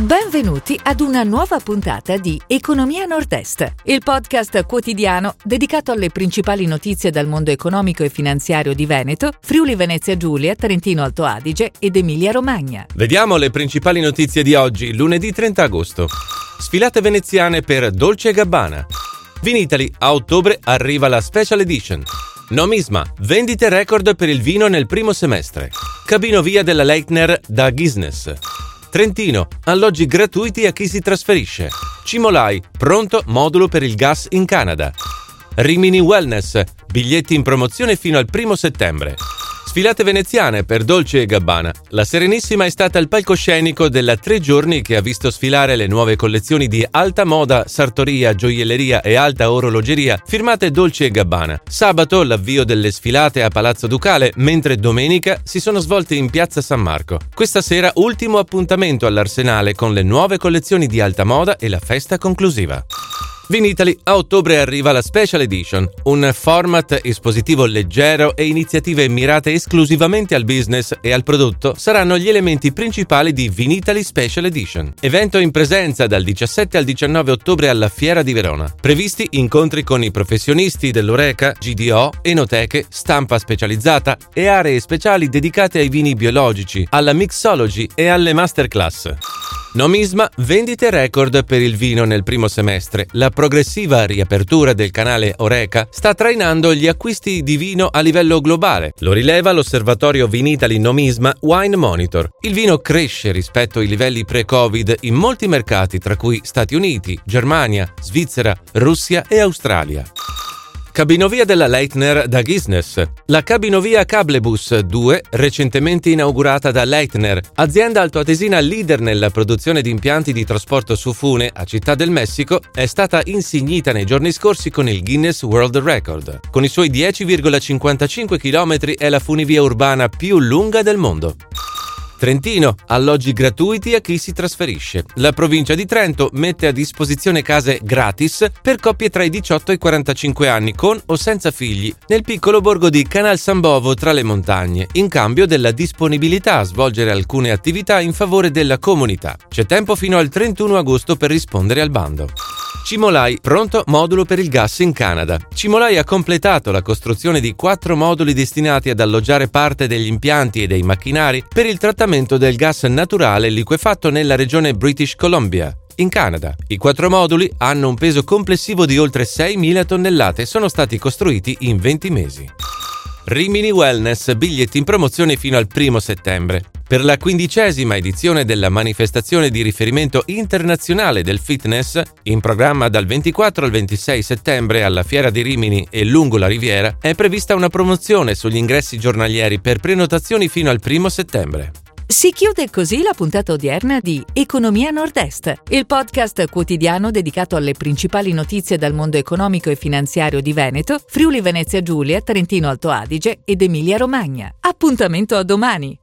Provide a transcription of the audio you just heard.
Benvenuti ad una nuova puntata di Economia Nord-Est, il podcast quotidiano dedicato alle principali notizie dal mondo economico e finanziario di Veneto, Friuli Venezia Giulia, Trentino Alto Adige ed Emilia Romagna. Vediamo le principali notizie di oggi, lunedì 30 agosto. Sfilate veneziane per Dolce Gabbana. Vinitali, a ottobre arriva la Special Edition. Nomisma, vendite record per il vino nel primo semestre. Cabino via della Leitner da Gisnes. Trentino, alloggi gratuiti a chi si trasferisce. Cimolai, pronto modulo per il gas in Canada. Rimini Wellness, biglietti in promozione fino al primo settembre. Sfilate veneziane per Dolce e Gabbana. La Serenissima è stata il palcoscenico della tre giorni che ha visto sfilare le nuove collezioni di alta moda, sartoria, gioielleria e alta orologeria firmate Dolce e Gabbana. Sabato l'avvio delle sfilate a Palazzo Ducale, mentre domenica si sono svolte in Piazza San Marco. Questa sera ultimo appuntamento all'Arsenale con le nuove collezioni di alta moda e la festa conclusiva. Vinitali, a ottobre arriva la Special Edition, un format espositivo leggero e iniziative mirate esclusivamente al business e al prodotto saranno gli elementi principali di Vinitali Special Edition. Evento in presenza dal 17 al 19 ottobre alla Fiera di Verona. Previsti incontri con i professionisti dell'Oreca, GDO, enoteche, stampa specializzata e aree speciali dedicate ai vini biologici, alla mixology e alle masterclass. Nomisma vendite record per il vino nel primo semestre. La progressiva riapertura del canale Oreca sta trainando gli acquisti di vino a livello globale. Lo rileva l'osservatorio Vinitali Nomisma Wine Monitor. Il vino cresce rispetto ai livelli pre-Covid in molti mercati, tra cui Stati Uniti, Germania, Svizzera, Russia e Australia. Cabinovia della Leitner da Gisnes. La cabinovia Cablebus 2, recentemente inaugurata da Leitner, azienda altoatesina leader nella produzione di impianti di trasporto su fune a Città del Messico, è stata insignita nei giorni scorsi con il Guinness World Record. Con i suoi 10,55 km è la funivia urbana più lunga del mondo. Trentino, alloggi gratuiti a chi si trasferisce. La provincia di Trento mette a disposizione case gratis per coppie tra i 18 e i 45 anni con o senza figli nel piccolo borgo di Canal San Bovo tra le montagne, in cambio della disponibilità a svolgere alcune attività in favore della comunità. C'è tempo fino al 31 agosto per rispondere al bando. Cimolai, pronto modulo per il gas in Canada. Cimolai ha completato la costruzione di quattro moduli destinati ad alloggiare parte degli impianti e dei macchinari per il trattamento del gas naturale liquefatto nella regione British Columbia in Canada. I quattro moduli hanno un peso complessivo di oltre 6.000 tonnellate e sono stati costruiti in 20 mesi. Rimini Wellness, biglietti in promozione fino al primo settembre. Per la quindicesima edizione della manifestazione di riferimento internazionale del fitness, in programma dal 24 al 26 settembre alla Fiera di Rimini e lungo la Riviera, è prevista una promozione sugli ingressi giornalieri per prenotazioni fino al primo settembre. Si chiude così la puntata odierna di Economia Nord-Est, il podcast quotidiano dedicato alle principali notizie dal mondo economico e finanziario di Veneto, Friuli Venezia Giulia, Trentino Alto Adige ed Emilia Romagna. Appuntamento a domani!